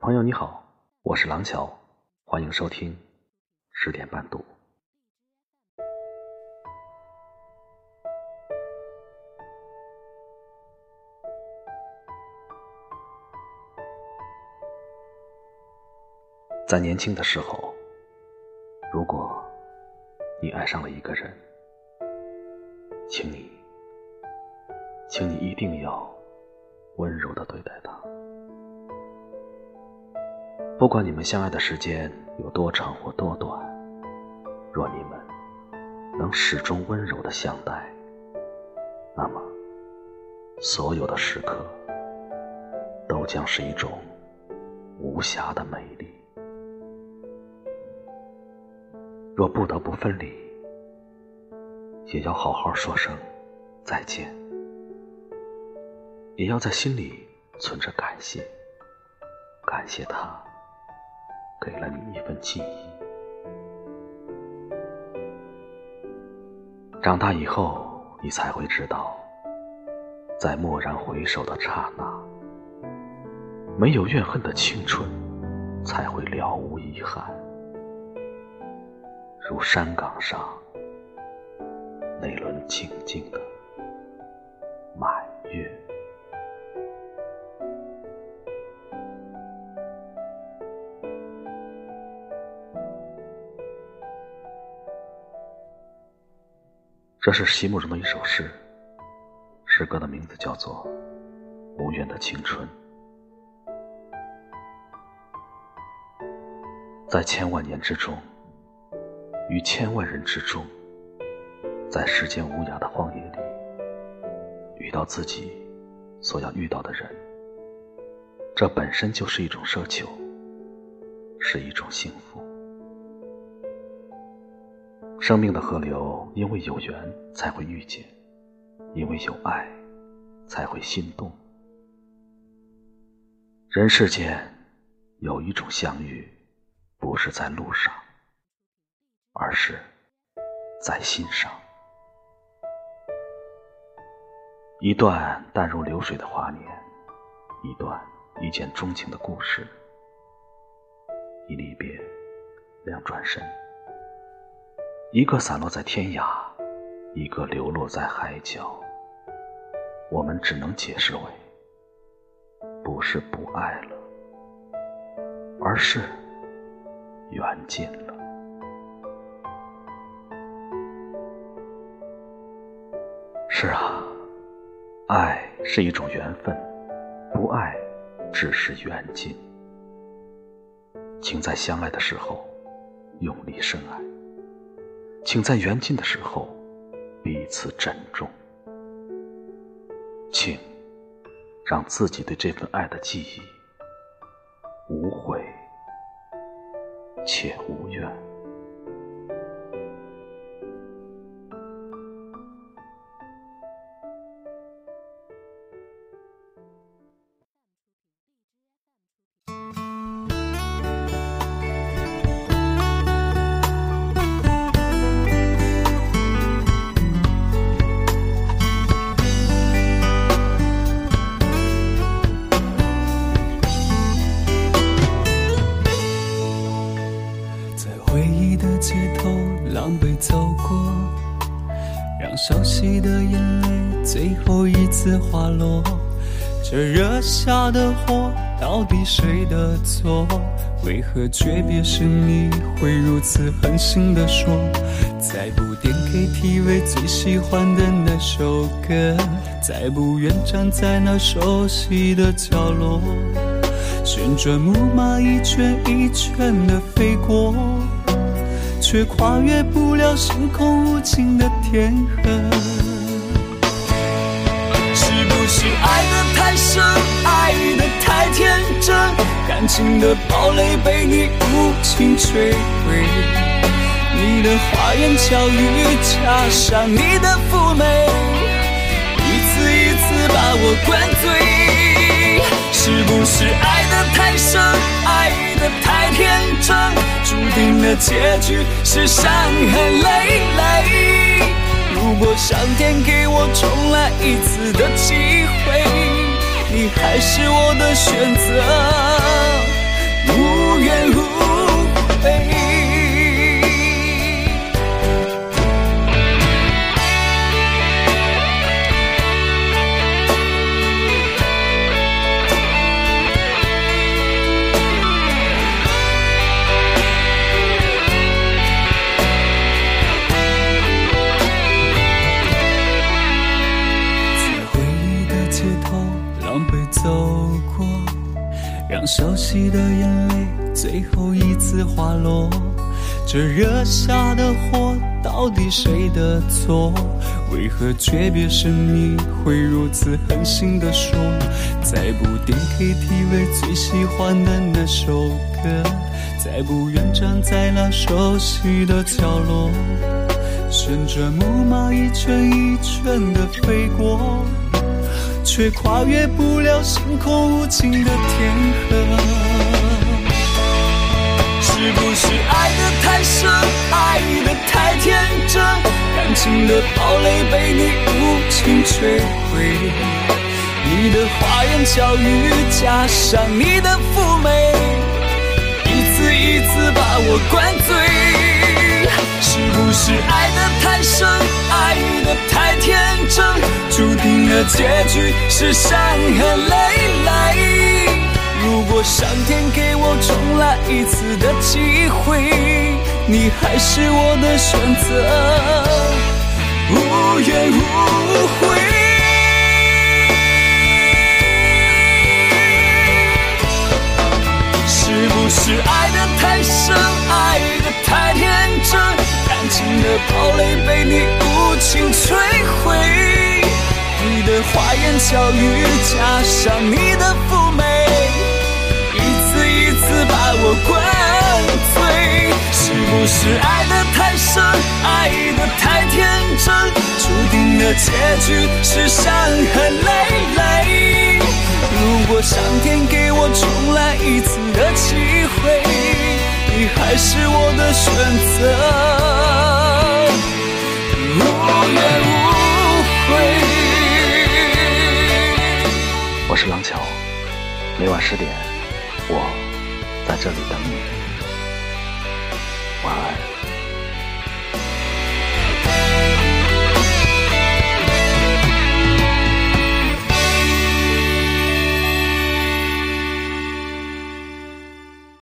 朋友你好，我是廊桥，欢迎收听十点半读。在年轻的时候，如果你爱上了一个人，请你，请你一定要温柔的对待他。不管你们相爱的时间有多长或多短，若你们能始终温柔的相待，那么所有的时刻都将是一种无暇的美丽。若不得不分离，也要好好说声再见，也要在心里存着感谢，感谢他。给了你一份记忆。长大以后，你才会知道，在蓦然回首的刹那，没有怨恨的青春，才会了无遗憾。如山岗上那轮静静的满月。这是席慕容的一首诗，诗歌的名字叫做《无怨的青春》。在千万年之中，于千万人之中，在世间无涯的荒野里，遇到自己所要遇到的人，这本身就是一种奢求，是一种幸福。生命的河流，因为有缘才会遇见，因为有爱才会心动。人世间有一种相遇，不是在路上，而是在心上。一段淡如流水的华年，一段一见钟情的故事，一离别，两转身。一个散落在天涯，一个流落在海角。我们只能解释为，不是不爱了，而是缘尽了。是啊，爱是一种缘分，不爱只是缘尽。请在相爱的时候用力深爱。请在缘尽的时候彼此珍重，请让自己对这份爱的记忆无悔且无怨。熟悉的眼泪最后一次滑落。这惹下的祸，到底谁的错？为何诀别时你会如此狠心地说，再不点 KTV 最喜欢的那首歌，再不愿站在那熟悉的角落，旋转木马一圈一圈地飞过。却跨越不了星空无尽的天河。是不是爱得太深，爱得太天真，感情的堡垒被你无情摧毁？你的花言巧语加上你的妩媚，一次一次把我灌醉。是不是爱得太深，爱得太天真？注定了结局是伤痕累累。如果上天给我重来一次的机会，你还是我的选择，无怨无熟悉的眼泪最后一次滑落。这惹下的祸，到底谁的错？为何诀别时你会如此狠心地说，再不点 KTV 最喜欢的那首歌，再不愿站在那熟悉的角落，旋转木马一圈一圈的飞过，却跨越不了星空无尽的天河。是不是爱的太深，爱的太天真，感情的堡垒被你无情摧毁？你的花言巧语加上你的妩媚，一次一次把我灌醉。结局是伤痕累累？如果上天给我重来一次的机会，你还是我的选择，无怨无悔。是不是爱的太深，爱的太天真，感情的堡垒被你无情摧花言巧语加上你的妩媚。一次一次把我灌醉，是不是爱的太深，爱的太天真，注定的结局是伤痕累累？如果上天给我重来一次的机会，你还是我的选择，无怨无每晚十点我在这里等你。晚安。